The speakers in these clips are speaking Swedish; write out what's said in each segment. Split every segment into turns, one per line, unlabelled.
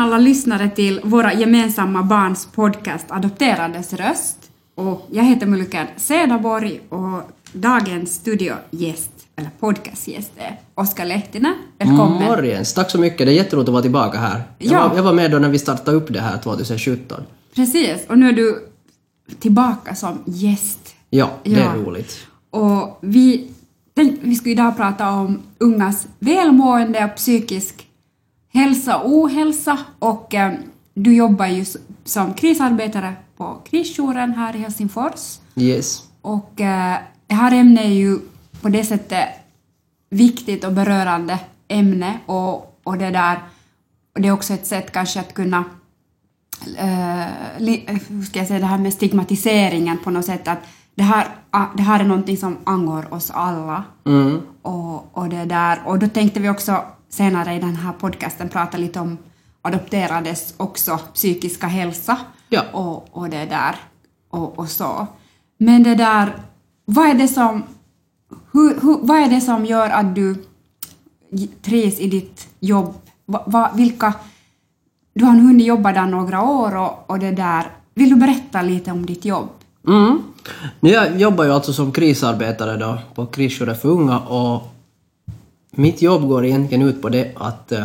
Alla lyssnare till våra gemensamma barns podcast Adopterades röst. Och jag heter Mulken Sedaborg och dagens studiogäst, eller podcastgäst, är Oskar Lehtinen. Välkommen.
Morgens, tack så mycket. Det är jätteroligt att vara tillbaka här. Jag,
Ja.
var, jag var med då när vi startade upp det här 2017.
Precis, och nu är du tillbaka som gäst.
Ja, det
Ja.
är roligt.
Och vi, vi ska idag prata om ungas välmående och psykisk hälsa och ohälsa. Och eh, du jobbar ju som krisarbetare på krisjouren här i Helsingfors.
Yes.
Och eh, det här ämnet är ju på det sättet viktigt och berörande ämne och, och det där och det är också ett sätt kanske att kunna eh, eh, hur ska jag säga det här med stigmatiseringen på något sätt att det här, ah, det här är någonting som angår oss alla.
Mm.
Och, och det där och då tänkte vi också senare i den här podcasten prata lite om adopterades också psykiska hälsa
Ja.
och, och det där och, och så. Men det där, vad är det som, hur, hur, vad är det som gör att du trivs i ditt jobb? Va, va, vilka, du har hunnit jobba där några år och, och det där, vill du berätta lite om ditt jobb?
Mm. Jag jobbar ju alltså som krisarbetare då på krisjouren för unga och mitt jobb går egentligen ut på det att eh,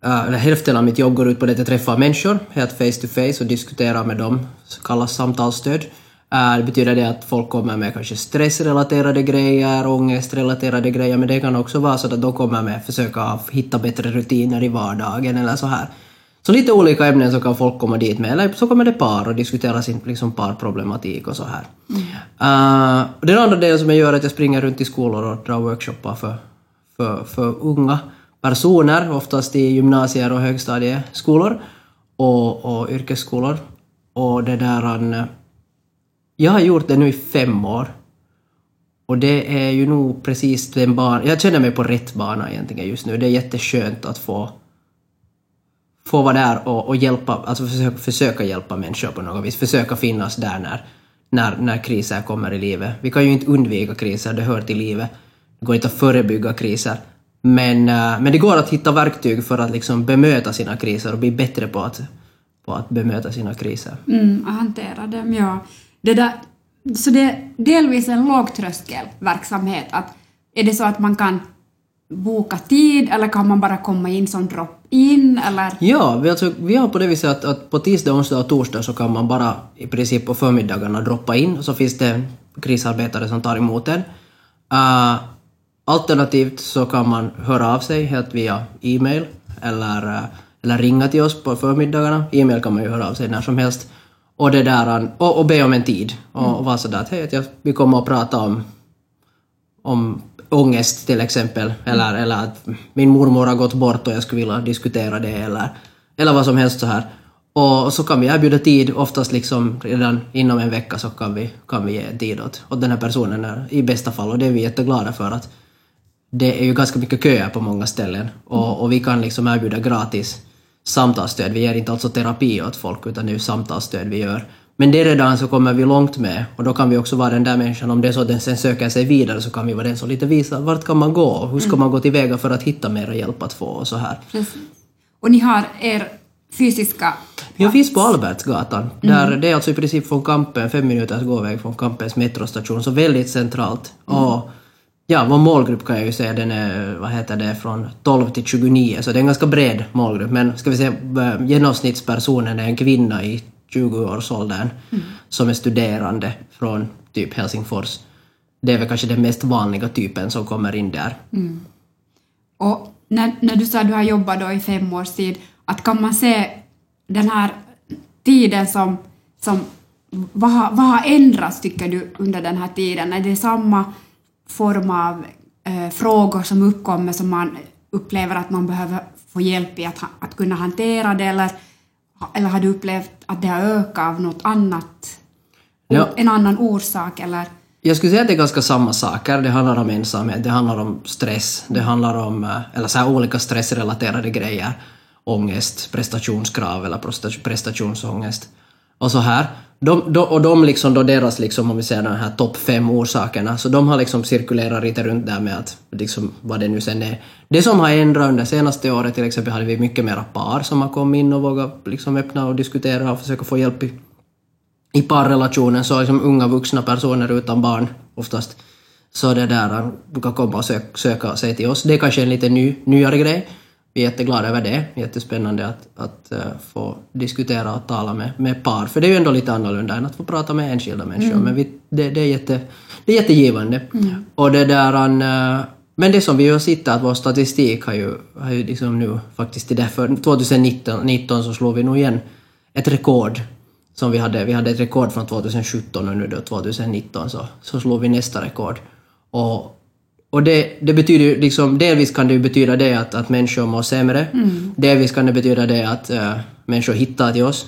eller hälften av mitt jobb går ut på det att jag träffar människor helt face to face och diskuterar med dem, så kallas samtalsstöd. Eh, Det betyder det att folk kommer med kanske stressrelaterade grejer, ångestrelaterade grejer, men det kan också vara så att de kommer med försöka hitta bättre rutiner i vardagen eller så här. Så lite olika ämnen så kan folk komma dit med, eller så kommer det par och diskutera sin liksom, parproblematik och så här. Eh, och den andra delen som jag gör är att jag springer runt i skolor och drar workshoppar för, för, för unga personer, oftast i gymnasier och högstadieskolor och, och yrkesskolor. Och det där... Jag har gjort det nu i fem år. Och det är ju nog precis den bana... Jag känner mig på rätt bana egentligen just nu. Det är jätteskönt att få få vara där och, och hjälpa, alltså försöka, försöka hjälpa människor på något vis, försöka finnas där när, när, när kriser kommer i livet. Vi kan ju inte undvika kriser, det hör till livet. Går inte att förebygga kriser. Men, eh, men det går att hitta verktyg för att liksom bemöta sina kriser och bli bättre på att, på att bemöta sina kriser.
Mm, att hantera dem, ja. Det där, så det är delvis en lågtröskelverksamhet. Att är det så att man kan boka tid eller kan man bara komma in som drop-in eller?
Ja, vi, alltså, vi har på det viset att, att på tisdag, onsdag och torsdag så kan man bara i princip på förmiddagarna droppa in och så finns det krisarbetare som tar emot en. Uh, alternativt så kan man höra av sig helt via e-mail eller, uh, eller ringa till oss på förmiddagarna. E-mail kan man ju höra av sig när som helst. Och, det där, och, och be om en tid och, och vara sådär att hej, att jag, vi kommer att prata om om ångest till exempel, eller, eller att min mormor har gått bort och jag skulle vilja diskutera det, eller, eller vad som helst så här. Och så kan vi erbjuda tid, oftast liksom redan inom en vecka så kan vi, kan vi ge tid åt, åt den här personen där, i bästa fall, och det är vi jätteglada för att det är ju ganska mycket köer på många ställen och, och vi kan liksom erbjuda gratis samtalsstöd. Vi ger inte alltså terapi åt folk utan det är ju samtalsstöd vi gör. Men det redan så kommer vi långt med och då kan vi också vara den där människan, om det är så att den sen söker sig vidare så kan vi vara den som lite visar vart kan man gå och hur ska man gå tillväga för att hitta mera hjälp att få och så här.
Precis. Och ni har er fysiska...
Jag finns på Albertsgatan. Där, det är alltså i princip från Kampen, fem minuters gåväg från Kampens metrostation, så väldigt centralt. Och ja, vår målgrupp kan jag ju säga, den är, vad heter det, från 12 till 29, så det är en ganska bred målgrupp. Men ska vi säga, eh, genomsnittspersonen är en kvinna i 20-årsåldern som är studerande från typ Helsingfors. Det är väl kanske den mest vanliga typen som kommer in där.
Och när, när du sa att du har jobbat då i fem års tid, att kan man se den här tiden som... som vad, har, vad har ändrats, tycker du, under den här tiden? Är det samma form av eh, frågor som uppkommer som man upplever att man behöver få hjälp i att, att kunna hantera det, eller, eller har du upplevt att det har ökat av något annat?
Ja.
En annan orsak, eller?
Jag skulle säga att det är ganska samma saker. Det handlar om ensamhet, det handlar om stress, det handlar om eh, eller så olika stressrelaterade grejer. Ångest, prestationskrav eller presta- prestationsångest och så här. De, de, och de liksom då deras, liksom, om vi säger de här topp fem orsakerna, så de har liksom cirkulerat lite runt där med att, liksom, vad det nu sen är. Det som har ändrat under senaste året till exempel hade vi mycket mera par som har kommit in och vågat liksom öppna och diskutera och försöka få hjälp i, i parrelationen, så liksom unga vuxna personer utan barn oftast. Så det där, du kan komma och söka, söka sig till oss. Det är kanske en lite ny, nyare grej. Vi är jätteglada över det. Jättespännande att, att uh, få diskutera och tala med, med par. För det är ju ändå lite annorlunda än att få prata med enskilda människor.
Mm.
Men vi, det, det, är jätte, det är jättegivande. Och det där, uh, men det som vi har sett att vår statistik har ju, har ju liksom nu faktiskt, det där för 2019 19 så slog vi nog igen ett rekord som vi hade. Vi hade ett rekord från 2017 och nu då 2019 så, så slog vi nästa rekord. Och, och det, det betyder liksom, delvis kan det betyda det att, att människor mår sämre. Delvis kan det betyda det att uh, människor hittar till oss.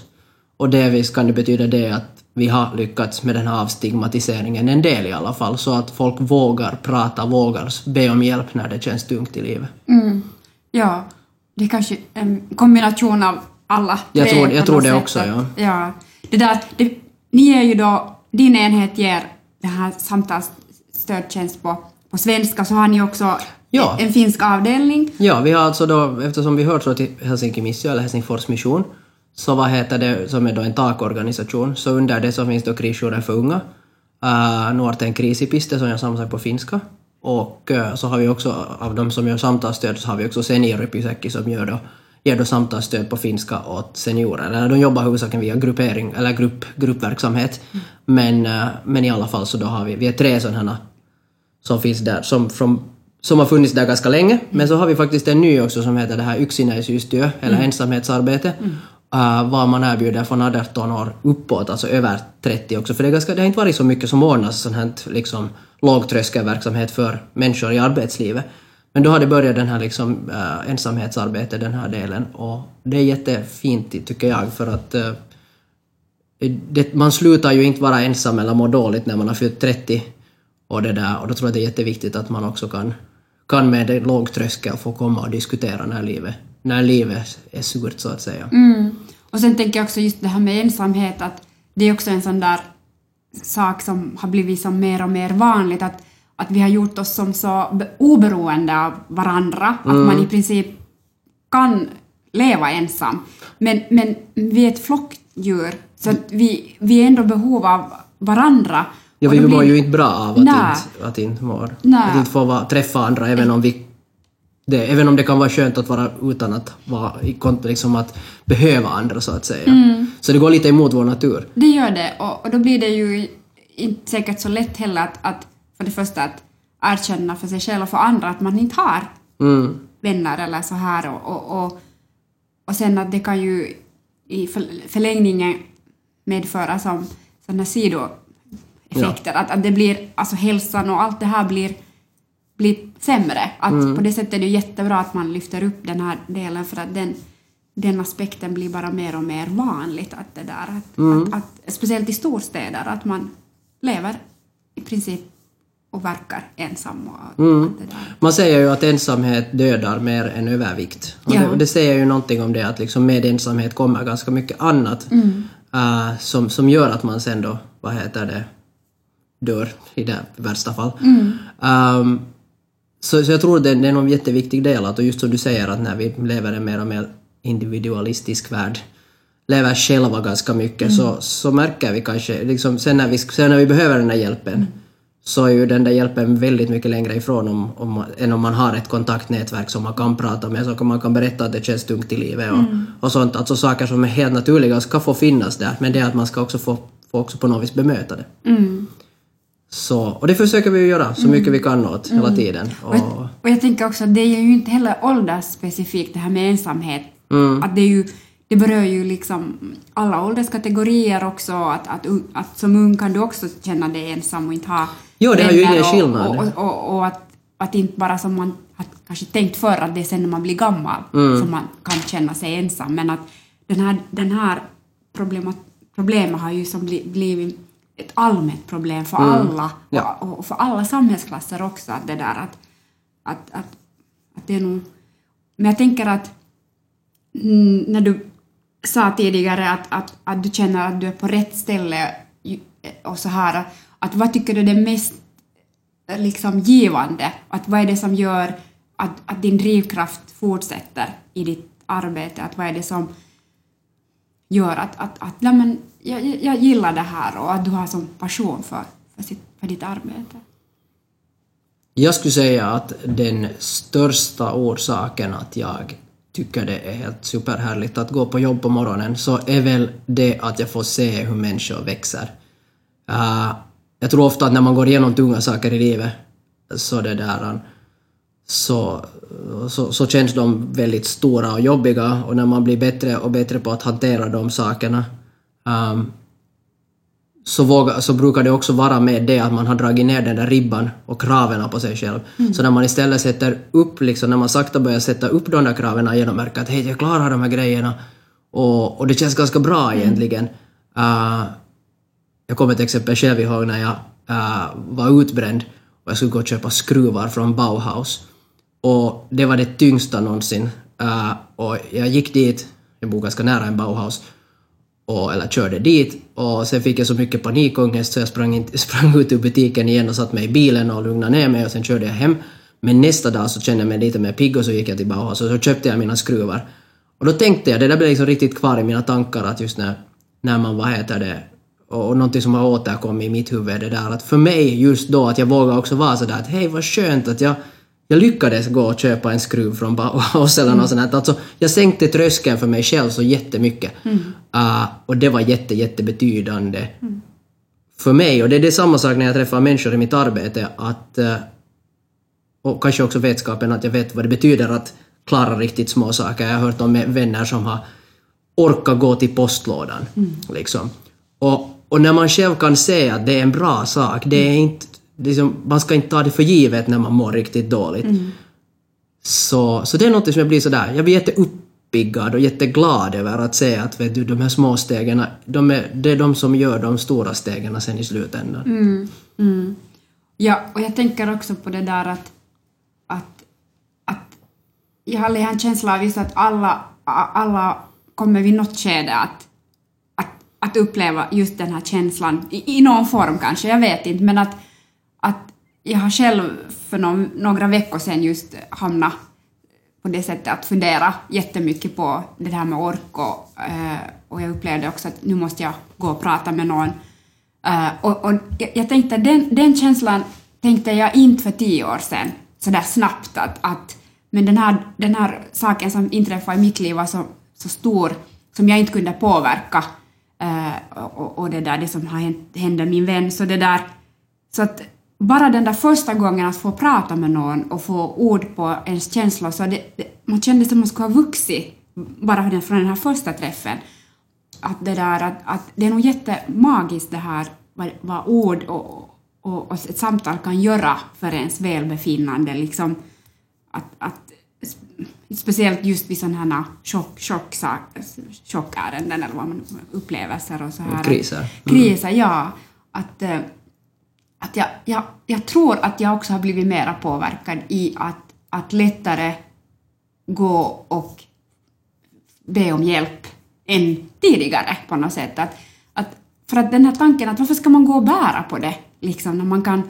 Och delvis kan det betyda det att vi har lyckats med den här avstigmatiseringen, en del i alla fall, så att folk vågar prata, vågar be om hjälp när det känns tungt i livet.
Mm. Ja, det är kanske en kombination av alla
Jag
tre
tror-
på
jag tror det också, ja.
ja. Det där, det, ni är ju då, din enhet ger den här samtalsstödtjänst på, på svenska, så har ni också
Ja.
en finsk avdelning.
Ja, vi har alltså då, eftersom vi hör så till Helsinki Mission, eller Helsingfors Mission, så vad heter det, som är då en takorganisation, så under det så finns då krisjouren för unga, uh, Nuorten krisipiste som jag samlar på finska, och eh, så har vi också, av de som gör samtalsstöd, så har vi också Senioripysäkki som gör då, ger då samtalsstöd på finska åt seniorer. Eller de jobbar huvudsakligen via gruppering, eller grupp, gruppverksamhet, men, eh, men i alla fall så då har vi, vi är tre sådana som finns där, som, från, som har funnits där ganska länge. Men så har vi faktiskt en ny också som heter det här yksinäisyystyö, eller ensamhetsarbete, uh, var man erbjuder från 18 år uppåt, alltså över 30 också. För det, är ganska, det har inte varit så mycket som ordnas sån här liksom, lågtröskelverksamhet för människor i arbetslivet. Men då har det börjat den här liksom, uh, ensamhetsarbetet, den här delen. Och det är jättefint tycker jag, för att uh, det, man slutar ju inte vara ensam eller må dåligt när man har fyllt 30. Och, det där, och då tror jag det är jätteviktigt att man också kan, kan med en låg tröskel få komma och diskutera när livet, när livet är surt så att säga.
Mm. Och sen tänker jag också just det här med ensamhet, att det är också en sån där sak som har blivit som mer och mer vanligt, att, att vi har gjort oss som så be- oberoende av varandra, att man i princip kan leva ensam. Men, men vi är ett flockdjur, så att vi, vi är ändå behov av varandra.
Ja, vi mår
blir-
ju inte bra av att inte, att inte må,
Nej.
att inte få vara, träffa andra även om vi det, även om det kan vara skönt att vara utan att vara i liksom att behöva andra så att säga.
Mm.
Så det går lite emot vår natur.
Det gör det, och, och då blir det ju inte säkert så lätt heller att, att för det första att erkänna för sig själv och för andra att man inte har
Mm.
vänner eller så här och, och, och, och sen att det kan ju i för, förlängningen medföra som sådana sidoeffekter, att, att det blir, alltså hälsan och allt det här blir, blir sämre. Att
Mm.
på det sättet är det jättebra att man lyfter upp den här delen för att den, den aspekten blir bara mer och mer vanligt. Att det där, att,
Mm.
att, att, speciellt i storstäder, att man lever i princip och verkar ensam. Och,
Mm.
att det där.
Man säger ju att ensamhet dödar mer än övervikt. Och,
Ja.
det, det säger ju någonting om det att liksom med ensamhet kommer ganska mycket annat äh, som, som gör att man sen då, vad heter det, dör i det värsta fall. Ehm, så, så jag tror det, det är någon jätteviktig del att, och just som du säger att när vi lever i en mer och mer individualistisk värld, lever själva ganska mycket, så, så märker vi kanske, liksom, sen, när vi, sen när vi behöver den där hjälpen, så är ju den där hjälpen väldigt mycket längre ifrån om, om, man- än om man har ett kontaktnätverk som man kan prata med, så kan man kan berätta att det känns tungt i livet och, och sånt. Alltså saker som är helt naturliga ska få finnas där, men det är att man ska också få, få också på något vis bemöta det.
Mm.
Så, och det försöker vi ju göra så mycket vi kan åt hela tiden.
Och jag,
Och,
och jag tänker också att det är ju inte heller åldersspecifikt det här med ensamhet.
Mm.
Att det, är ju, det berör ju liksom alla ålderskategorier också. Att, att, att som ung kan du också känna dig ensam och inte ha
Jo, det har ju ingen skillnad.
Och, och, och, att, att inte bara som man har kanske tänkt förr att det är sen när man blir gammal
Mm.
som man kan känna sig ensam. Men att den här, den här problemet, problemet har ju som bli, blivit ett allmänt problem för alla
Mm. Ja.
och, och för alla samhällsklasser också. Att det där att, att, att, att det är nog... Men jag tänker att när du sa tidigare att, att, att du känner att du är på rätt ställe och så här. Att vad tycker du är det mest liksom givande? Att vad är det som gör att, att din drivkraft fortsätter i ditt arbete? Att vad är det som gör att, att, att ja, men, jag, jag- jag gillar det här och att du har sån passion för, för, sitt, för ditt arbete?
Jag skulle säga att den största orsaken att jag tycker det är helt superhärligt att gå på jobb på morgonen så är väl det att jag får se hur människor växer. Uh, jag tror ofta att när man går igenom tunga saker i livet så det där så, så, så känns de väldigt stora och jobbiga och när man blir bättre och bättre på att hantera de sakerna um, så, våga, så brukar det också vara med det att man har dragit ner den där ribban och kraven på sig själv. Så när man istället sätter upp, liksom, när man sakta börjar sätta upp de där kraven genom att märka att hej, jag klarar de här grejerna och, och det känns ganska bra egentligen. Uh, jag kommer till exempel själv ihåg när jag uh, var utbränd och jag skulle gå och köpa skruvar från Bauhaus. Och det var det tyngsta någonsin. Uh, och jag gick dit, jag bor ganska nära en Bauhaus, och, eller körde dit och sen fick jag så mycket panikångest så jag sprang, in, sprang ut ur butiken igen och satte mig i bilen och lugnade ner mig och sen körde jag hem. Men nästa dag så kände jag mig lite mer pigg och så gick jag till Bauhaus och så köpte jag mina skruvar. Och då tänkte jag, det där blev liksom riktigt kvar i mina tankar att just när, när man, vad heter det, och, och någonting som har återkommit i mitt huvud är det där att för mig just då att jag vågar också vara sådär att hej vad skönt att jag jag lyckades gå och köpa en skruv från Bauhaus eller något sånt här. Alltså, jag sänkte tröskeln för mig själv så jättemycket. Uh, och det var jätte, jättebetydande för mig. Och det är det samma sak när jag träffar människor i mitt arbete. Att, uh, och kanske också vetskapen att jag vet vad det betyder att klara riktigt små saker. Jag har hört om vänner som har orkat gå till postlådan. Liksom. Och, och när man själv kan se att det är en bra sak, det är inte, liksom, man ska inte ta det för givet när man mår riktigt dåligt. Så, så det är något som jag blir sådär, jag blir jätteuppiggad och jätteglad över att se att vet du, de här små stegen, de är, det är de som gör de stora stegen sen i slutändan.
Mm. Ja, och jag tänker också på det där att, att, att jag har en känsla av just att alla, alla kommer vid något skede att, att, att uppleva just den här känslan i, i någon form kanske, jag vet inte, men att, att jag har själv för någon, några veckor sedan just hamnat på det sättet att fundera jättemycket på det här med ork och, eh, och jag upplevde också att nu måste jag gå och prata med någon. Eh, och, och jag, tänkte, den, den känslan tänkte jag inte för tio år sedan, sådär snabbt att, att men den här, den här saken som inträffade i mitt liv var så, så stor som jag inte kunde påverka eh, och, och det där, det som hände min vän, så det där, så att bara den där första gången att få prata med någon och få ord på ens känslor, så det, det, man kände som man skulle ha vuxit bara från den här första träffen. Att det där, att, att det är nog jättemagiskt det här vad, vad ord och, och, och ett samtal kan göra för ens välbefinnande. Liksom att, att, speciellt just vid sådana här chock, chock, chockärenden eller vad man upplevelser och så här.
Kriser. Mm.
Kriser, ja. Att, eh, att jag, jag, jag tror att jag också har blivit mera påverkad i att, att lättare gå och be om hjälp än tidigare på något sätt. Att, att, för att den här tanken att varför ska man gå och bära på det, liksom, när man kan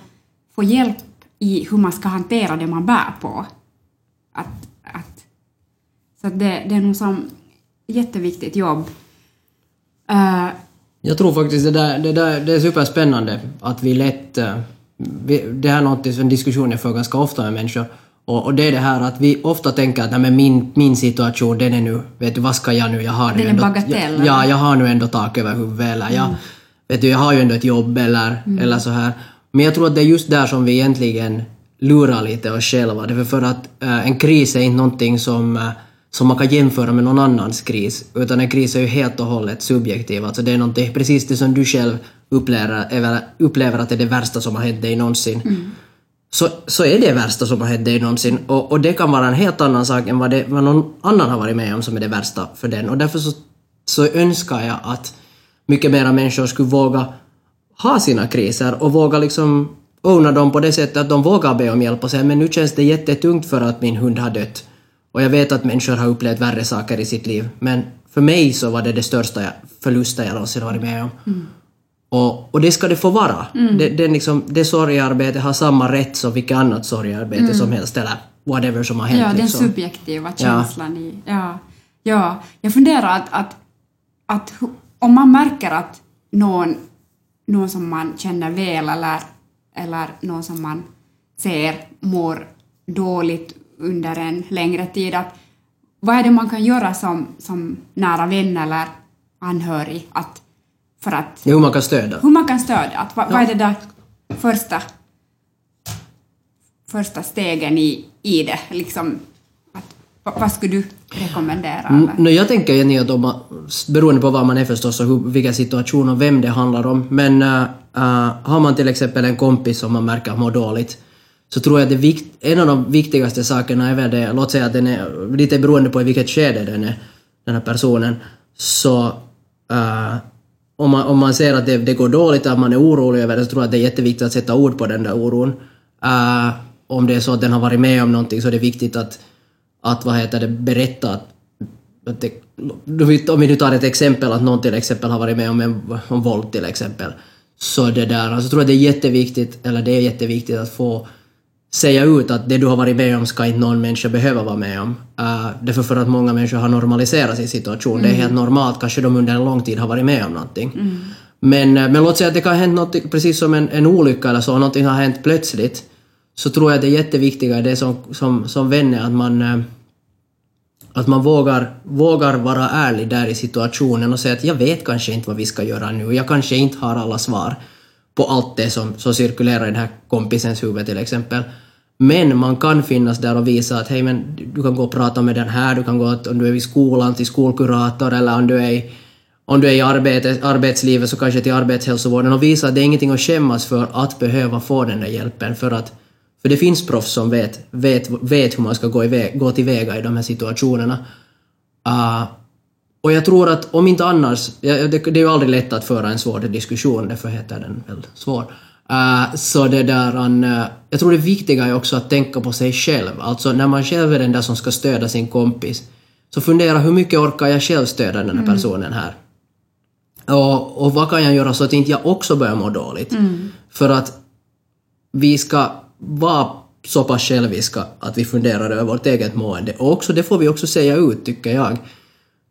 få hjälp i hur man ska hantera det man bär på. Att, att, så att det, det är nog som jätteviktigt jobb. Uh,
jag tror faktiskt det där, det där det är superspännande att vi lätt... eh, Vi, det här är något, en diskussion jag för ganska ofta med människor. Och, och det är det här att vi ofta tänker att nej, men min, min situation den är nu, vet du vad ska jag nu, jag har
Den
nu ändå...
bagatell,
Ja, jag har nu ändå tak över huvudet eller jag, vet du, jag har ju ändå ett jobb eller, eller så här. Men jag tror att det är just där som vi egentligen lurar lite oss själva. Det är för att eh, en kris är inte någonting som, eh, som man kan jämföra med någon annans kris, utan en kris är ju helt och hållet subjektiv. Alltså det är någonting, precis det som du själv upplever, upplever att det är det värsta som har hänt dig någonsin. Så, så är det det värsta som har hänt dig någonsin. Och, och det kan vara en helt annan sak än vad, det, vad någon annan har varit med om som är det värsta för den. Och därför så, så önskar jag att mycket mera människor skulle våga ha sina kriser och våga liksom owna dem på det sättet att de vågar be om hjälp och säga men nu känns det jättetungt för att min hund har dött. Och jag vet att människor har upplevt värre saker i sitt liv, men för mig så var det det största jag- förlusten jag någonsin varit med om. Och, och det ska det få vara. Det, det, är liksom, det sorgearbetet har samma rätt som vilket annat sorgearbete som helst eller whatever som har hänt.
Ja, den
liksom.
subjektiva känslan i... Ja, ja. Jag funderar att, att, att om man märker att någon, någon som man känner väl eller, eller någon som man ser mår dåligt under en längre tid, att vad är det man kan göra som, som nära vän eller anhörig att, för att
Jo, man kan stödja.
hur man kan stödja, att vad, vad är det där första, första stegen i, i det, liksom, att, vad, skulle du rekommendera?
Mm,
Eller?
no, jag tänker Jenny att om man, beroende på vad man är förstås och hur, vilken situation och vem det handlar om, men äh, har man till exempel en kompis som man märker mår dåligt, så tror jag att det vikt, en av de viktigaste sakerna är väl det, låt säga att den är lite beroende på i vilket skede den är, den här personen, så uh, om, man, om man ser att det, det går dåligt, att man är orolig över det, så tror jag att det är jätteviktigt att sätta ord på den där oron. Uh, om det är så att den har varit med om någonting så är det viktigt att, att vad heter det, berätta att att det, om vi nu tar ett exempel, att någon till exempel har varit med om, en, om våld till exempel, så det där, alltså tror jag det är jätteviktigt, eller det är jätteviktigt att få säga ut att det du har varit med om ska inte någon människa behöva vara med om. Uh, därför för att många människor har normaliserat sin situation. Det är helt normalt, kanske de under en lång tid har varit med om någonting. Men, eh, men låt säga att det kan ha hänt något, precis som en, en olycka eller så, någonting har hänt plötsligt, så tror jag att det jätteviktiga är det som, som, som vän är att man eh, att man vågar, vågar vara ärlig där i situationen och säga att jag vet kanske inte vad vi ska göra nu, jag kanske inte har alla svar på allt det som, som cirkulerar i den här kompisens huvud till exempel. Men man kan finnas där och visa att hej men du kan gå och prata med den här, du kan gå att, om du är i skolan till skolkurator eller om du är i, om du är i arbete, arbetslivet så kanske till arbetshälsovården och visa att det är ingenting att skämmas för att behöva få den där hjälpen för att för det finns proffs som vet, vet, vet hur man ska gå, iväg, gå tillväga i de här situationerna. Uh, och jag tror att om inte annars, det, det är ju aldrig lätt att föra en svår diskussion, därför heter den väl svår. Uh, så det där, uh, jag tror det viktiga är också att tänka på sig själv. Alltså när man själv är den där som ska stödja sin kompis, så fundera hur mycket orkar jag själv stödja den här personen här? Och, och vad kan jag göra så att inte jag också börjar må dåligt? För att vi ska vara så pass själviska att vi funderar över vårt eget mående. Och också, det får vi också säga ut, tycker jag,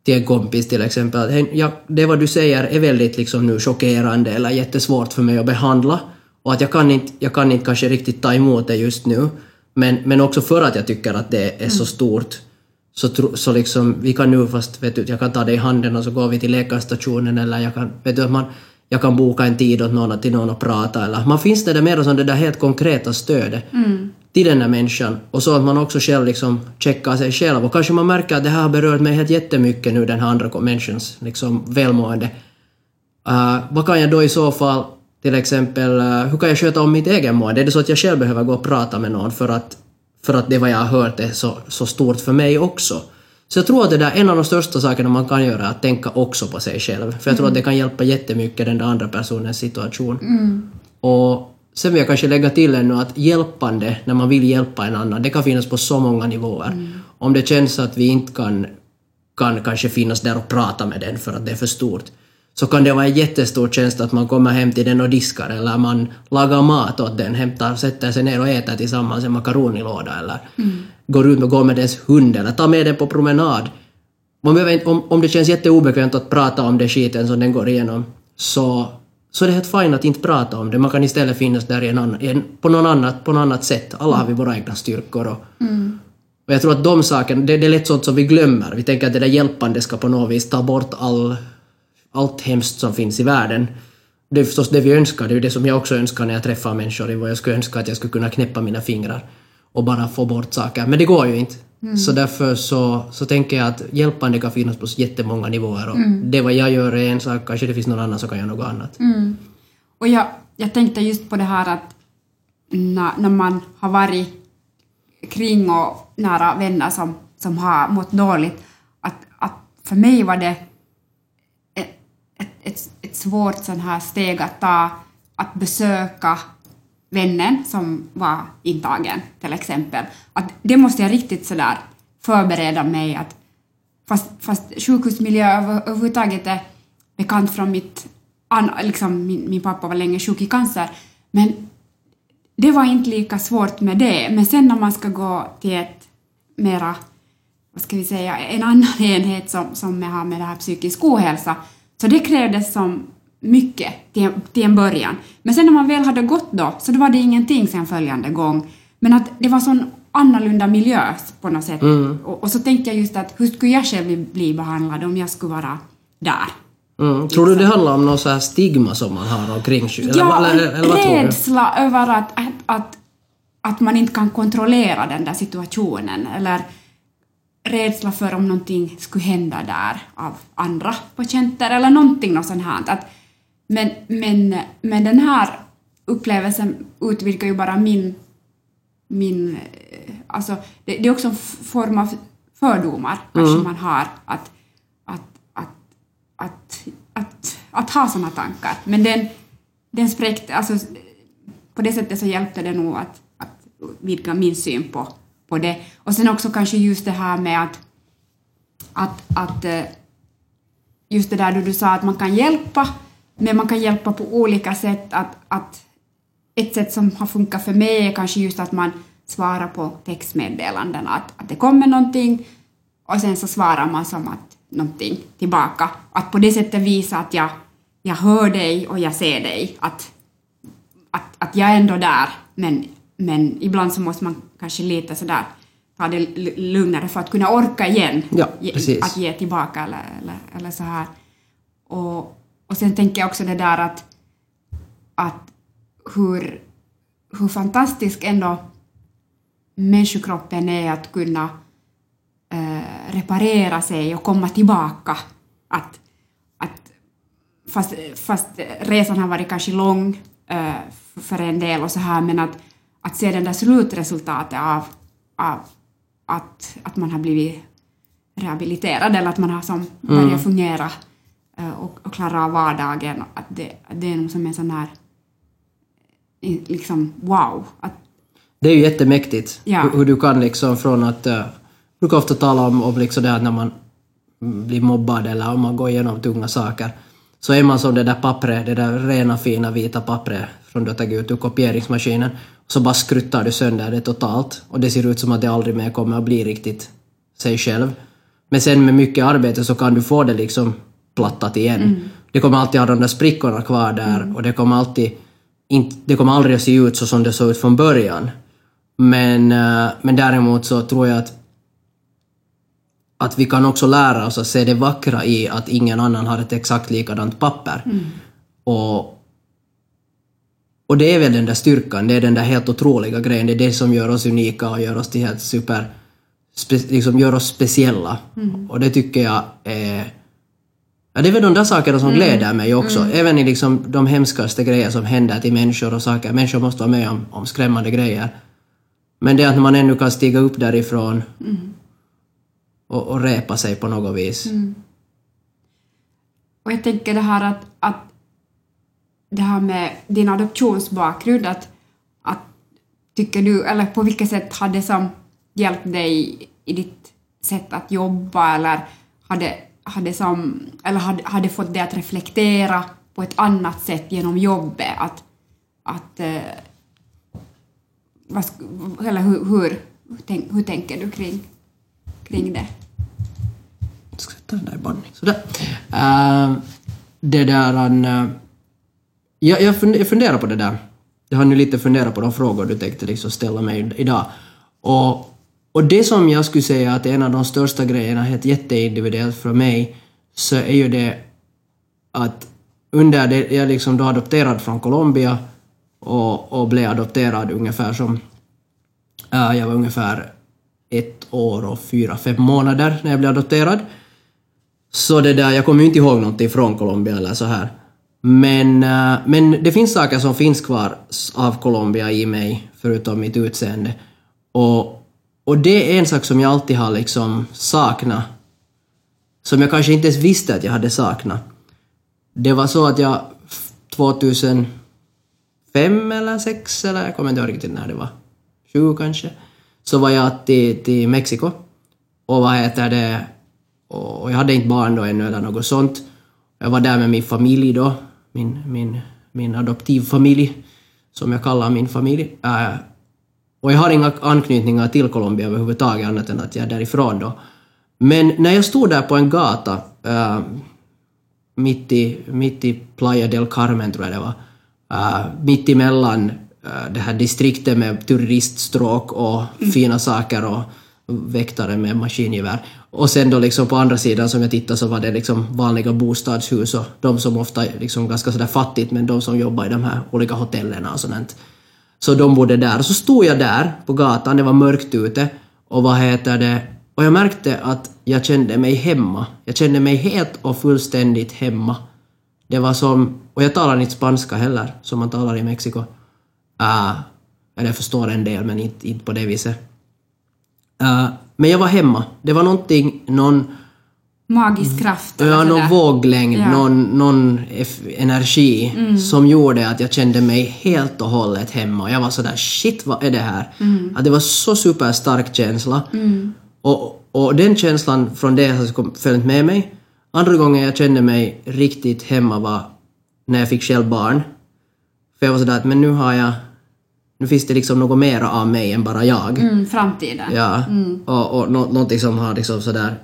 till en kompis till exempel. Att, "Hej, ja, det vad du säger är väldigt liksom nu chockerande eller jättesvårt för mig att behandla. Och att jag kan inte, jag kan inte kanske riktigt ta emot det just nu. Men, men också för att jag tycker att det är så stort. Så, tro, så liksom, vi kan nu fast, vet du, jag kan ta dig i handen och så går vi till läkarstationen eller jag kan, vet du, att man, jag kan boka en tid åt någon, till någon och prata eller man finns det där mer som det där helt konkreta stödet till den där människan och så att man också själv liksom checkar sig själv och kanske man märker att det här har berört mig helt jättemycket nu den här andra människans liksom välmående. Uh, vad kan jag då i så fall till exempel, uh, hur kan jag sköta om mitt egen mående? Är det så att jag själv behöver gå och prata med någon för att, för att det vad jag har hört är så, så stort för mig också? Så jag tror att det där, en av de största sakerna man kan göra är att tänka också på sig själv. För jag tror att det kan hjälpa jättemycket den där andra personens situation. Och sen vill jag kanske lägga till ännu att hjälpande, när man vill hjälpa en annan, det kan finnas på så många nivåer. Om det känns att vi inte kan, kan kanske finnas där och prata med den för att det är för stort, så kan det vara en jättestor tjänst att man kommer hem till den och diskar eller man lagar mat åt den, hämtar, sätter sig ner och äter tillsammans en makaronilåda eller går ut och går med dess hund eller tar med den på promenad. Man behöver inte, om, om det känns jätteobekvämt att prata om det skiten som den går igenom så, så är det helt fint att inte prata om det. Man kan istället finnas där i en annan, en, på, någon annat, på något annat sätt. Alla har vi våra egna styrkor. Och, och jag tror att de sakerna, det, det är lätt sånt som vi glömmer. Vi tänker att det där hjälpande ska på något vis ta bort all, allt hemskt som finns i världen. Det är förstås det vi önskar, det är det som jag också önskar när jag träffar människor. Jag skulle önska att jag skulle kunna knäppa mina fingrar och bara få bort saker. Men det går ju inte. Så därför så, så tänker jag att hjälpande kan finnas på jättemånga nivåer och det vad jag gör är en sak, kanske det finns någon annan som kan göra något annat.
Och jag, jag tänkte just på det här att när, när man har varit kring och nära vänner som, som har mått dåligt, att, att för mig var det ett, ett, ett, ett svårt sån här steg att ta, att besöka vännen som var intagen till exempel. Att det måste jag riktigt sådär förbereda mig att fast, fast sjukhusmiljö över- överhuvudtaget är bekant från mitt... An, liksom, min, min pappa var länge sjuk i cancer, men det var inte lika svårt med det. Men sen när man ska gå till ett mera, vad ska vi säga, en annan enhet som, som har med det här psykisk ohälsa, så det krävdes som mycket till, till en början. Men sen när man väl hade gått då, så då var det ingenting sen följande gång. Men att det var sån annorlunda miljö på något sätt. Och, och så tänkte jag just att hur skulle jag själv bli, bli behandlad om jag skulle vara där?
Mm. Tror du det handlar om något så här stigma som man har omkring sig?
Ja,
eller, eller du?
rädsla över att, att, att, att man inte kan kontrollera den där situationen eller rädsla för om någonting skulle hända där av andra patienter eller någonting något sånt här. Att, men, men, men den här upplevelsen utvidgar ju bara min... min eh, alltså, det, det är också en form av fördomar kanske man har att, att, att, att, att, att ha såna tankar. Men den, den spräckte, alltså på det sättet så hjälpte det nog att, att vidga min syn på, på det. Och sen också kanske just det här med att, att, att eh, just det där då du sa att man kan hjälpa, men man kan hjälpa på olika sätt. Att, att ett sätt som har funkat för mig är kanske just att man svarar på textmeddelanden, att, att det kommer någonting och sen så svarar man som att någonting tillbaka. Att på det sättet visa att jag, jag hör dig och jag ser dig. Att, att, att jag är ändå där, men, men ibland så måste man kanske lite sådär ta det lugnare för att kunna orka igen.
Ja.
Att ge tillbaka eller, eller, eller så här. Och, och sen tänker jag också det där att, att hur, hur fantastisk ändå människokroppen är att kunna eh, reparera sig och komma tillbaka. Att, att, fast, fast resan har varit kanske lång eh, för en del och så här, men att, att se den där slutresultatet av, av att, att man har blivit rehabiliterad eller att man har som börjat fungera eh, och, och klara av vardagen, att det, att det är nog som en sån här liksom wow. Att,
Det är ju jättemäktigt
Ja.
hur, hur du kan liksom från att... Uh, du brukar ofta tala om, om liksom det här när man blir mobbad eller om man går igenom tunga saker. Så är man som det där pappret, det där rena fina vita pappret från du har tagit ut ur kopieringsmaskinen. Så bara skruttar du sönder det totalt och det ser ut som att det aldrig mer kommer att bli riktigt sig själv. Men sen med mycket arbete så kan du få det liksom plattat igen. Det kommer alltid ha de där sprickorna kvar där och det kommer alltid inte, det kommer aldrig att se ut så som det såg ut från början. Men, eh, men däremot så tror jag att att vi kan också lära oss att se det vackra i att ingen annan har ett exakt likadant papper. Och, och det är väl den där styrkan, det är den där helt otroliga grejen, det är det som gör oss unika och gör oss till helt super... Spe, liksom gör oss speciella. Och det tycker jag är... Ja, det är väl de där sakerna som gläder mig också. Även i liksom de hemskaste grejer som händer till människor och saker. Människor måste vara med om, om skrämmande grejer. Men det är att man ännu kan stiga upp därifrån och, och repa sig på något vis.
och jag tänker det här att, att det här med din adoptionsbakgrund, att, att tycker du, eller på vilket sätt har det som hjälpt dig i ditt sätt att jobba eller hade, hade som, eller hade, hade fått det att reflektera på ett annat sätt genom jobbet? Att, att eh, vad, eller hur, hur, hur, tänk, hur tänker du kring, kring det?
Jag ska sätta den där i bandning. Sådär. Uh, det där... An, uh, jag, jag funderar på det där. Jag har nu lite funderat på de frågor du tänkte liksom ställa mig idag. Och, och det som jag skulle säga att är en av de största grejerna, helt jätteindividuellt för mig, så är ju det att under det, jag liksom då adopterad från Colombia och, och blev adopterad ungefär som... äh, jag var ungefär ett år och fyra, fem månader när jag blev adopterad. Så det där, jag kommer ju inte ihåg någonting från Colombia eller så här. Men, äh, men det finns saker som finns kvar av Colombia i mig, förutom mitt utseende. Och, och det är en sak som jag alltid har liksom saknat. Som jag kanske inte ens visste att jag hade saknat. Det var så att jag 2005 eller 6 eller jag kommer inte ihåg riktigt när det var. 20 kanske. Så var jag till, till Mexiko. Och vad heter det? och, och jag hade inte barn då ännu eller något sånt. Jag var där med min familj då, min, min, min adoptivfamilj, som jag kallar min familj. Äh, och jag har inga anknytningar till Colombia överhuvudtaget annat än att jag är därifrån då. Men när jag stod där på en gata äh, mitt, i, mitt i Playa del Carmen tror jag det var, äh, mitt emellan äh, det här distriktet med turiststråk och fina saker och väktare med maskingevär. Och sen då liksom på andra sidan som jag tittade så var det liksom vanliga bostadshus och de som ofta liksom ganska sådär fattigt men de som jobbar i de här olika hotellerna och sånt. Så de bodde där. Och så stod jag där på gatan, det var mörkt ute och vad heter det, och jag märkte att jag kände mig hemma. Jag kände mig helt och fullständigt hemma. Det var som, och jag talar inte spanska heller, som man talar i Mexiko. Ah, uh, eller jag förstår en del, men inte, inte på det viset. Uh, men jag var hemma. Det var någonting, någon,
Magisk kraft. eller
ja, någon våglängd,
Ja.
någon, någon energi som gjorde att jag kände mig helt och hållet hemma. Jag var sådär shit vad är det här? Att det var så superstark känsla. Och, och den känslan från det har följt med mig. Andra gången jag kände mig riktigt hemma var när jag fick själv barn. För jag var sådär att men nu har jag, nu finns det liksom något mera av mig än bara jag.
Mm, framtiden.
Ja, och, och nå, någonting som har liksom sådär...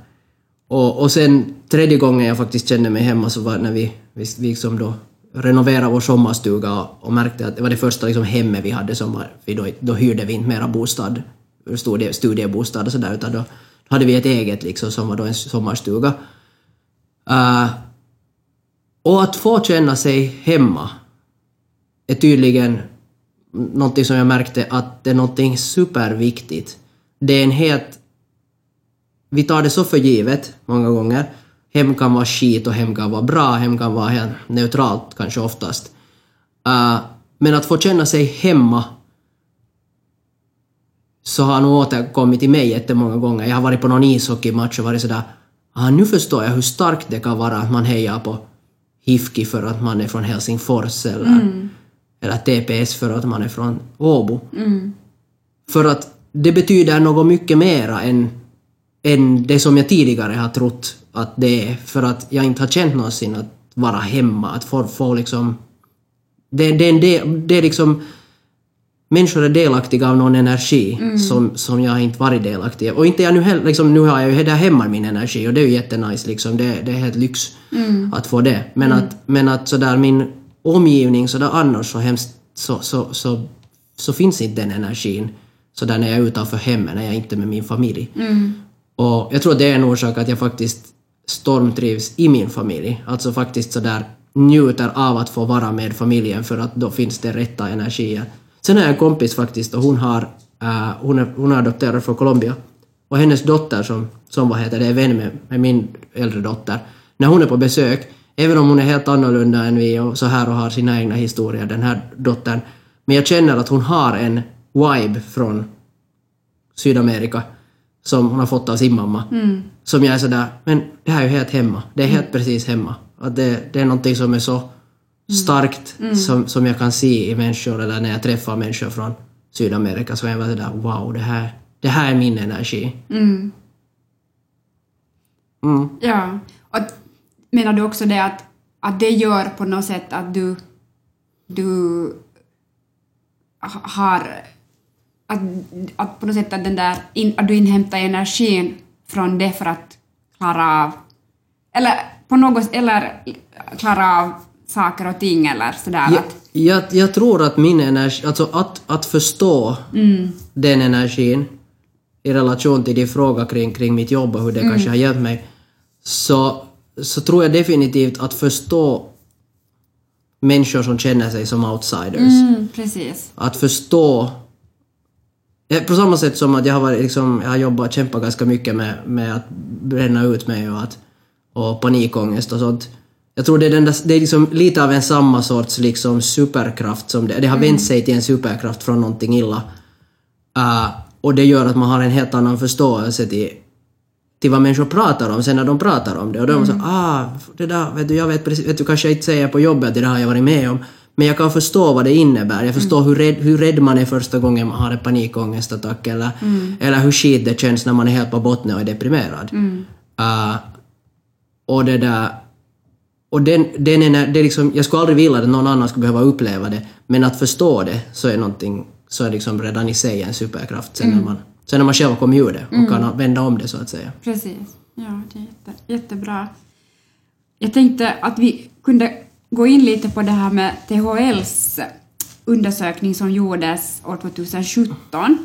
Och, och sen tredje gången jag faktiskt kände mig hemma så var när vi, vi, vi liksom då renoverade vår sommarstuga och, och märkte att det var det första liksom hemmet vi hade som var, vi då, då hyrde vi inte mera bostad, studie, studiebostad och sådär utan då hade vi ett eget liksom som var då en sommarstuga. Uh, och att få känna sig hemma är tydligen någonting som jag märkte att det är någonting superviktigt. Det är en helt... Vi tar det så för givet många gånger. Hem kan vara skit och hem kan vara bra, hem kan vara helt neutralt kanske oftast. Uh, men att få känna sig hemma så har nog återkommit till mig jättemånga gånger. Jag har varit på någon ishockeymatch och varit sådär ah, nu förstår jag hur starkt det kan vara att man hejar på HIFK för att man är från Helsingfors eller, eller TPS för att man är från Åbo. För att det betyder något mycket mera än, än det som jag tidigare har trott att det är. För att jag inte har känt någonsin att vara hemma, att få, få liksom... Det, det, är del- det är liksom... Människor är delaktiga av någon energi som, som jag inte varit delaktig av. Och inte jag nu heller, liksom, nu har jag ju där hemma min energi och det är ju jättenice liksom. Det, det är helt lyx att få det. Men att, men att sådär min omgivning sådär annars så hemskt så, så, så, så finns inte den energin sådär när jag är utanför hemmet, när jag inte är med min familj. Och jag tror att det är en orsak att jag faktiskt stormtrivs i min familj. Alltså faktiskt sådär njuter av att få vara med familjen för att då finns det rätta energier. Sen har jag en kompis faktiskt och hon har, äh, hon är, hon är adopterad från Colombia. Och hennes dotter som, som vad heter det, är vän med, med min äldre dotter. När hon är på besök, även om hon är helt annorlunda än vi och så här och har sina egna historier, den här dottern. Men jag känner att hon har en vibe från Sydamerika som hon har fått av sin mamma. Som jag är sådär, men det här är ju helt hemma. Det är helt precis hemma. Att det, det är någonting som är så starkt som, som jag kan se i människor eller när jag träffar människor från Sydamerika så är jag bara sådär wow, det här, det här är min energi. Mm.
Ja. Och menar du också det att, att det gör på något sätt att du, du ha- har... Att, att på något sätt att, den där, in, att du inhämtar energin från det för att klara av... Eller på något eller klara av saker och ting eller sådär.
Jag, jag, jag tror att min energi, alltså att, att förstå den energin i relation till din fråga kring, kring mitt jobb och hur det kanske har hjälpt mig, så, så tror jag definitivt att förstå människor som känner sig som outsiders.
mm.
Att förstå På samma sätt som att jag har, varit, liksom, jag har jobbat kämpat ganska mycket med, med att bränna ut mig och, att, och panikångest och sånt. Jag tror det är, den där, det är liksom lite av en samma sorts liksom superkraft som det, det har vänt sig till en superkraft från någonting illa. Uh, och det gör att man har en helt annan förståelse till, till vad människor pratar om sen när de pratar om det. Och är man så ah, det där, vet du, jag vet precis, vet du, kanske jag inte säger på jobbet det där har jag varit med om. Men jag kan förstå vad det innebär. Jag förstår hur, rädd, hur rädd man är första gången man har en panikångestattack eller, eller hur skit det känns när man är helt på botten och är deprimerad. Uh, Och det där... Och den, den är, när- det är liksom, jag skulle aldrig vilja att någon annan skulle behöva uppleva det, men att förstå det så är någonting, så är liksom redan i sig en superkraft sen, när, man, sen när man själv kommit ur det och kan vända om det så att säga.
Precis. Ja, det är jätte, jättebra. Jag tänkte att vi kunde gå in lite på det här med THLs undersökning som gjordes år 2017.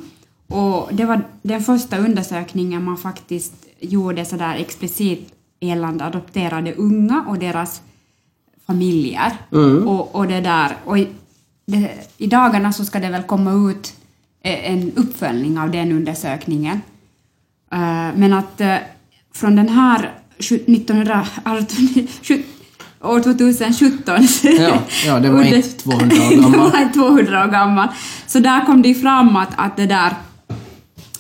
Och det var den första undersökningen man faktiskt gjorde sådär explicit gällande adopterade unga och deras familjer. Och, och det där. Och i, det, I dagarna så ska det väl komma ut eh, en uppföljning av den undersökningen. Eh, Men att eh, från den här sju- 1918, sju- år 2017
Ja, ja, den var inte 200 år gammal.
den var inte 200 år gammal. Så där kom det ju fram att, att det där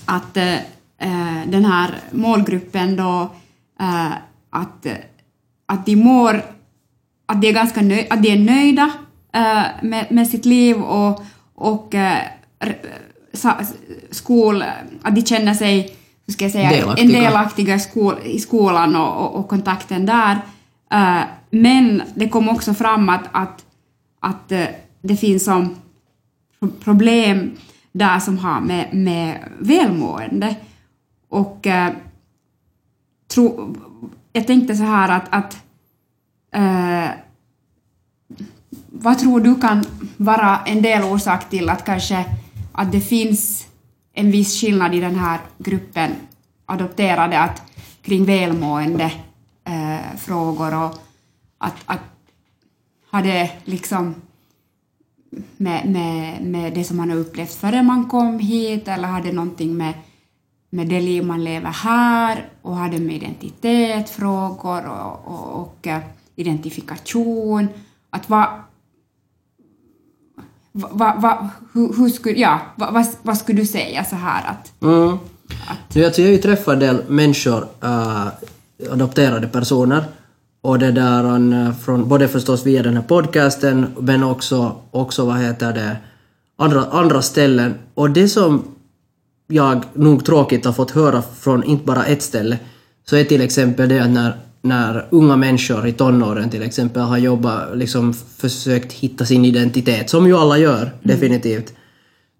att eh, eh, den här målgruppen då eh, att, eh, att de mår att de är ganska nöj, att de är nöjda eh, med, med sitt liv och, och eh, skol, att de känner sig ska jag säga,
Delaktiga.
en delaktiga skol, i skolan och, och, och kontakten där. Men det kom också fram att, att, att eh, det finns som problem där som har med, med välmående. Och eh, tro, jag tänkte så här att, att eh, vad tror du kan vara en del orsak till att kanske att det finns en viss skillnad i den här gruppen adopterade att, kring välmående eh, frågor och att, att har det liksom med, med, med det som man har upplevt före man kom hit eller har det någonting med, med det liv man lever här och har det med identitetsfrågor och, och, och eh, identifikation? Att vad, vad, vad, hur, hur skulle, ja, vad, vad, skulle du säga så här att
Mm. Alltså, jag har ju träffat en del människor, äh, adopterade personer, och det där äh, från, både förstås via den här podcasten, men också, också vad heter det, andra, andra ställen. Och det som jag nog tråkigt har fått höra från inte bara ett ställe, så är till exempel det att när, när unga människor i tonåren till exempel har jobbat, liksom försökt hitta sin identitet, som ju alla gör, definitivt,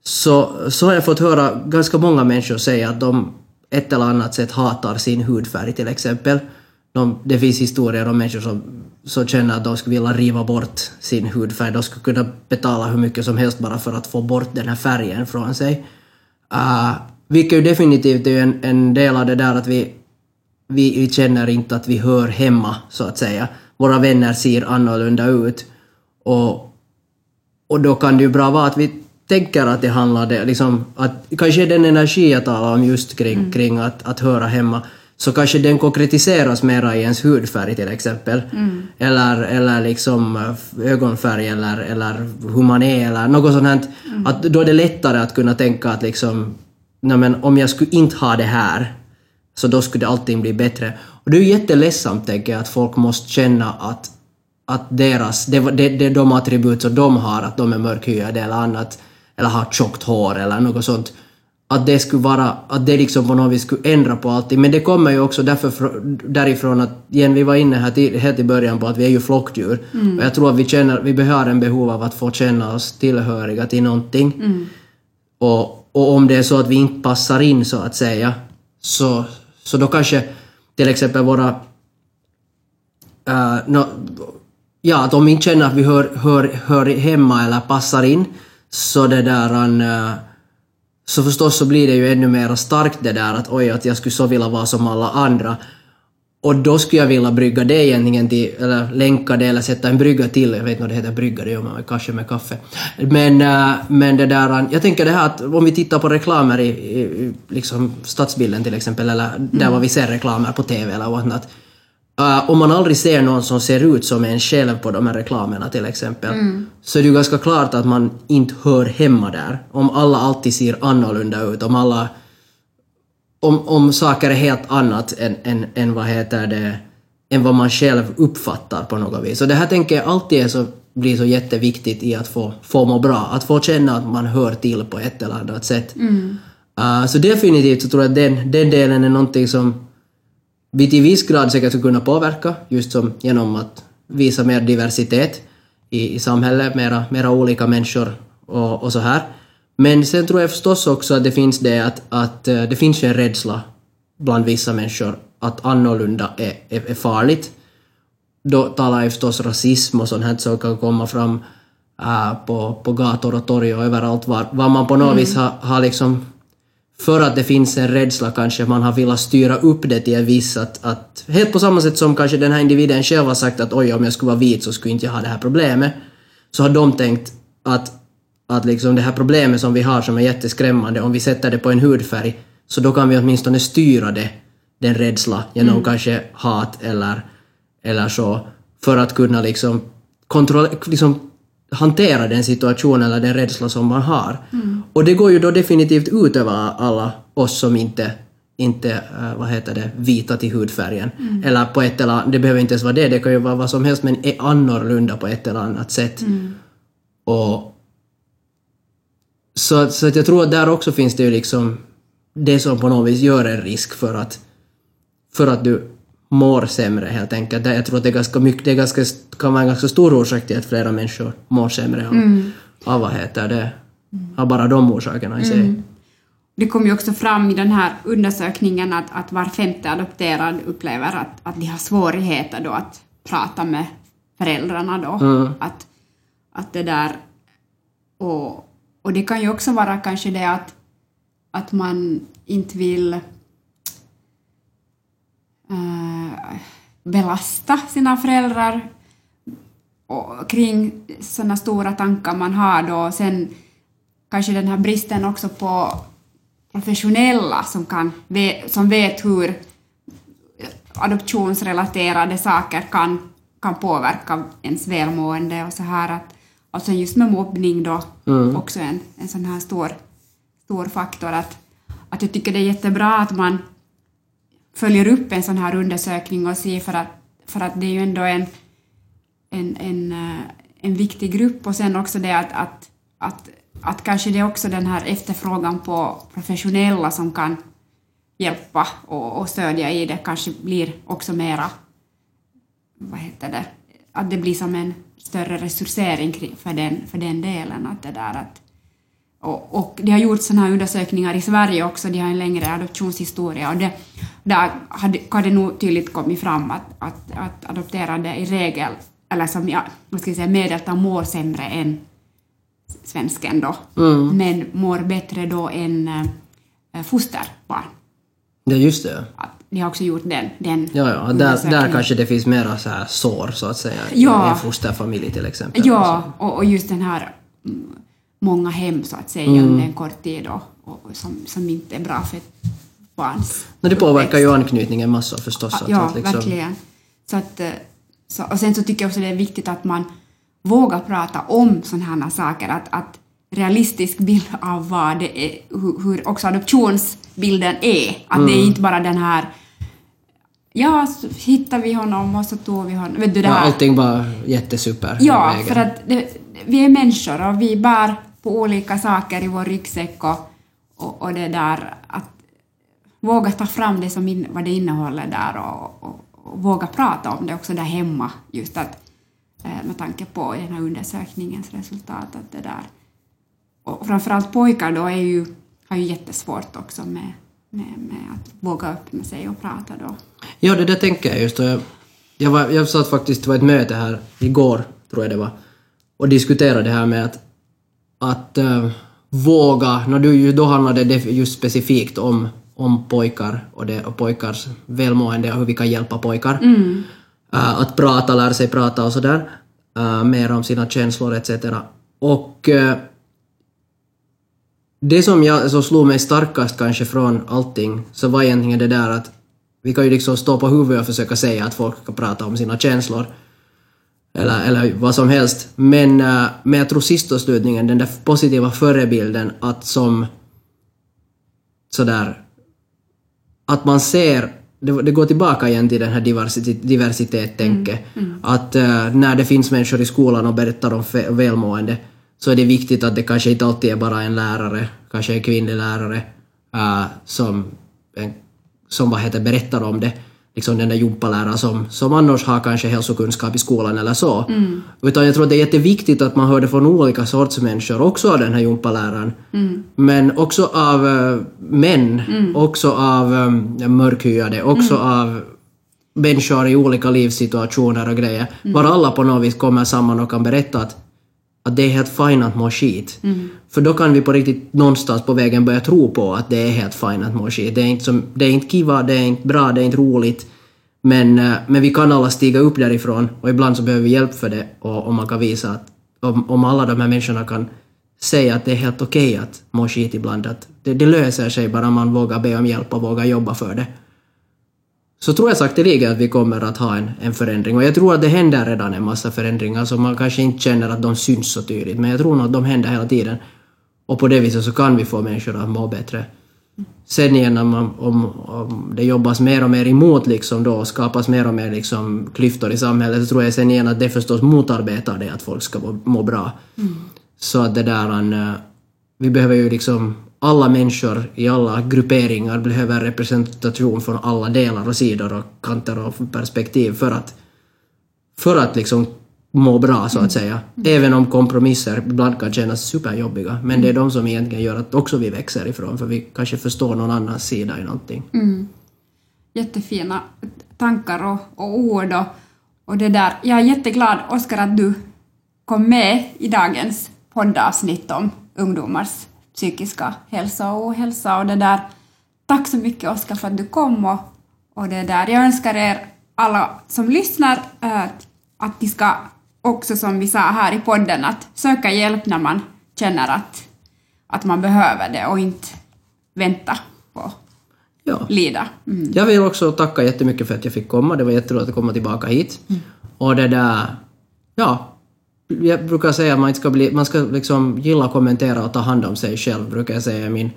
så, så har jag fått höra ganska många människor säga att de ett eller annat sätt hatar sin hudfärg till exempel. De, det finns historier om människor som, som känner att de skulle vilja riva bort sin hudfärg. De skulle kunna betala hur mycket som helst bara för att få bort den här färgen från sig. Uh, vilket ju definitivt är en, en del av det där att vi, vi, vi känner inte att vi hör hemma, så att säga. Våra vänner ser annorlunda ut. Och, och då kan det ju bra vara att vi tänker att det handlar det, liksom, att kanske den energi jag talar om just kring, kring att, att höra hemma, så kanske den konkretiseras mera i ens hudfärg till exempel. Eller, eller liksom eh, ögonfärg eller, eller hur man är eller något sånt här. Att då är det lättare att kunna tänka att liksom, nej men om jag skulle inte ha det här, så då skulle allting bli bättre. Och det är ju jätteledsamt tänker jag att folk måste känna att, att deras, det, det, det är de attribut som de har, att de är mörkhyade eller annat, eller har tjockt hår eller något sånt, att det skulle vara, att det liksom på något vis skulle ändra på allting. Men det kommer ju också därför, fr- därifrån att, igen vi var inne här till, helt i början på att vi är ju flockdjur. Och jag tror att vi känner, vi behöver en behov av att få känna oss tillhöriga till någonting. Och, och om det är så att vi inte passar in så att säga, så, så då kanske till exempel våra... Uh, no, ja, att om vi inte känner att vi hör, hör, hör hemma eller passar in, så det där... eh, så förstås så blir det ju ännu mer starkt det där att oj, att jag skulle så vilja vara som alla andra. Och då skulle jag vilja brygga det egentligen till, eller länka det eller sätta en brygga till, jag vet inte vad det heter, brygga, det gör man med kanske med kaffe. Men, äh, men det där, jag tänker det här att om vi tittar på reklamer i, i liksom stadsbilden till exempel, eller där var vi ser reklamer på TV eller whatnot. Uh, om man aldrig ser någon som ser ut som en själv på de här reklamerna till exempel, så är det ju ganska klart att man inte hör hemma där. Om alla alltid ser annorlunda ut, om alla om, om saker är helt annat än, än, än vad heter det, än vad man själv uppfattar på något vis. Och det här tänker jag alltid är så, blir så jätteviktigt i att få, få må bra, att få känna att man hör till på ett eller annat sätt. Uh, så definitivt så tror jag att den, den delen är någonting som vi till viss grad säkert ska kunna påverka, just som genom att visa mer diversitet i, i samhället, mera, mera olika människor och, och så här. Men sen tror jag förstås också att det finns det att, att eh, det finns en rädsla bland vissa människor att annorlunda är, är, är farligt. Då talar jag förstås rasism och sånt här som kan komma fram äh, på, på gator och torg och överallt var, var man på något vis har, har liksom för att det finns en rädsla kanske man har velat styra upp det till en viss att, att helt på samma sätt som kanske den här individen själv har sagt att oj om jag skulle vara vit så skulle inte jag ha det här problemet. Så har de tänkt att, att liksom det här problemet som vi har som är jätteskrämmande om vi sätter det på en hudfärg så då kan vi åtminstone styra det, den rädsla genom kanske hat eller, eller så för att kunna liksom, kontrollera, liksom hantera den situationen eller den rädsla som man har. Och det går ju då definitivt ut över alla oss som inte inte, eh, vad heter det, vita till hudfärgen. Eller på ett eller det behöver inte ens vara det, det kan ju vara vad som helst men är annorlunda på ett eller annat sätt. Och så, så att jag tror att där också finns det ju liksom det som på något vis gör en risk för att, för att du mår sämre helt enkelt. Jag tror att det är ganska mycket, det är ganska, kan vara en ganska stor orsak till att flera människor mår sämre av, av vad heter det, av bara de orsakerna i sig.
Det kom ju också fram i den här undersökningen att, att var femte adopterad upplever att, att de har svårigheter då att prata med föräldrarna då.
Mm.
Att, att det där... Och, och det kan ju också vara kanske det att, att man inte vill eh, belasta sina föräldrar och kring sådana stora tankar man har då. Och sen kanske den här bristen också på professionella som, kan, som vet hur adoptionsrelaterade saker kan, kan påverka ens välmående och så här att och sen just med mobbning då också en, en sån här stor, stor faktor att, att jag tycker det är jättebra att man följer upp en sån här undersökning och ser för att, för att det är ju ändå en, en, en, eh, en viktig grupp och sen också det att, att, att, att kanske det är också den här efterfrågan på professionella som kan hjälpa och, och stödja i det kanske blir också mera, vad heter det, att det blir som en större resursering för den, för den delen. Att det där att, och, och de har gjort sådana här undersökningar i Sverige också, de har en längre adoptionshistoria och det, där hade, har det nog tydligt kommit fram att, att, att adopterade i regel, eller som jag, vad ska jag säga, medeltal mår sämre än svensken då, men mår bättre då än äh, fosterbarn.
Det är just det.
Att de har också gjort den, den
Ja, ja. Där, där kanske det finns mera så här sår, så att säga,
Ja.
i en fosterfamilj till exempel.
Ja, och, och just den här mm, många hem så att säga
Mm.
under en kort tid och, och, som, som inte är bra för ett barns
Men det påverkar
uppväxt.
ju anknytningen massor förstås. att-
Ja,
att liksom,
verkligen. Så att, eh, så, och sen så tycker jag också det är viktigt att man vågar prata om sådana här saker, att, att realistisk bild av vad det är, hur, hur också adoptionsbilden är. Att det
Mm.
är inte bara den här Ja, så hittade vi honom och så tog vi honom. Vet du det
Ja,
här?
allting bara jättesuper.
Ja, för att det, vi är människor och vi bär på olika saker i vår ryggsäck och, och, och det där att våga ta fram det som in, vad det innehåller där och, och, och våga prata om det också där hemma just att eh, med tanke på den här undersökningens resultat att det där och framförallt pojkar då är ju, har ju jättesvårt också med, med, med att våga öppna sig och prata då.
Ja, det där tänker jag just. Och jag, jag, var, jag satt faktiskt på ett möte här igår, tror jag det var, och diskuterade det här med att, att äh, våga, när du, ju- då handlade det just specifikt om, om pojkar och, det, och pojkars välmående och hur vi kan hjälpa pojkar. Äh, att prata, lära sig prata och sådär, äh, mer om sina känslor etc. Och äh, det som jag, så slog mig starkast kanske från allting så var egentligen det där att vi kan ju liksom stå på huvudet och försöka säga att folk ska prata om sina känslor. Eller, eller vad som helst. Men, äh, men jag tror sist och slutningen, den där positiva förebilden att som sådär att man ser, det, det går tillbaka igen till den här diversitet, diversitet-tänket, att äh, när det finns människor i skolan och berättar om välmående så är det viktigt att det kanske inte alltid är bara en lärare, kanske en kvinnlig lärare, äh, som, en, som vad heter, berättar om det. Liksom den där gympaläraren som, som annars har kanske hälsokunskap i skolan eller så. Utan jag tror att det är jätteviktigt att man hör det från olika sorts människor, också av den här gympaläraren. Men också av eh, män, också av uh, mörkhyade, också av människor i olika livssituationer och grejer. Var alla på något vis kommer samman och kan berätta att, att det är helt fint att må skit. För då kan vi på riktigt någonstans på vägen börja tro på att det är helt fint att må skit. Det är inte, som, det är inte kiva, det är inte bra, det är inte roligt. Men, eh, men vi kan alla stiga upp därifrån och ibland så behöver vi hjälp för det och, och man kan visa att om, om alla de här människorna kan säga att det är helt okej att må skit ibland, att det, det löser sig bara man vågar be om hjälp och vågar jobba för det så tror jag sakteligen att vi kommer att ha en, en förändring. Och jag tror att det händer redan en massa förändringar som man kanske inte känner att de syns så tydligt. Men jag tror nog att de händer hela tiden. Och på det viset så kan vi få människor att må bättre. Sen igen om, om, om det jobbas mer och mer emot liksom då och skapas mer och mer liksom klyftor i samhället så tror jag sen igen att det förstås motarbetar det att folk ska må, må bra. Så att det där, eh, vi behöver ju liksom alla människor i alla grupperingar behöver representation från alla delar och sidor och kanter och perspektiv för att, för att liksom må bra så att säga. Även om kompromisser ibland kan kännas superjobbiga. Men det är de som egentligen gör att också vi växer ifrån för vi kanske förstår någon annans sida i någonting.
Jättefina tankar och, och ord och, och det där. Jag är jätteglad, Oskar, att du kom med i dagens poddavsnitt om ungdomars psykiska hälsa och ohälsa och det där. Tack så mycket Oskar för att du kom och, och det där. Jag önskar er alla som lyssnar äh, att ni ska också som vi sa här i podden att söka hjälp när man känner att, att man behöver det och inte vänta på
Ja.
lida. Mm.
Jag vill också tacka jättemycket för att jag fick komma. Det var jätteroligt att komma tillbaka hit. Och det där... Ja. Jag brukar säga att man, inte ska, bli, man ska liksom gilla kommentera och ta hand om sig själv, brukar jag säga i min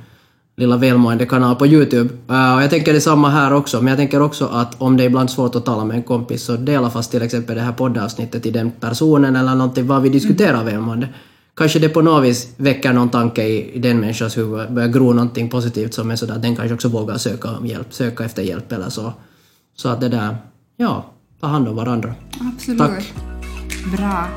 lilla välmående kanal på Youtube. Uh, och jag tänker detsamma här också, men jag tänker också att om det är ibland svårt att tala med en kompis så dela fast till exempel det här poddavsnittet till den personen eller någonting vad vi diskuterar välmående. Kanske det på något vis väcker någon tanke i, i den människans huvud, börjar gro någonting positivt som är sådär att den kanske också vågar söka om hjälp, söka efter hjälp eller så. Så att det där, ja, ta hand om varandra.
Absolut.
Tack.
Bra.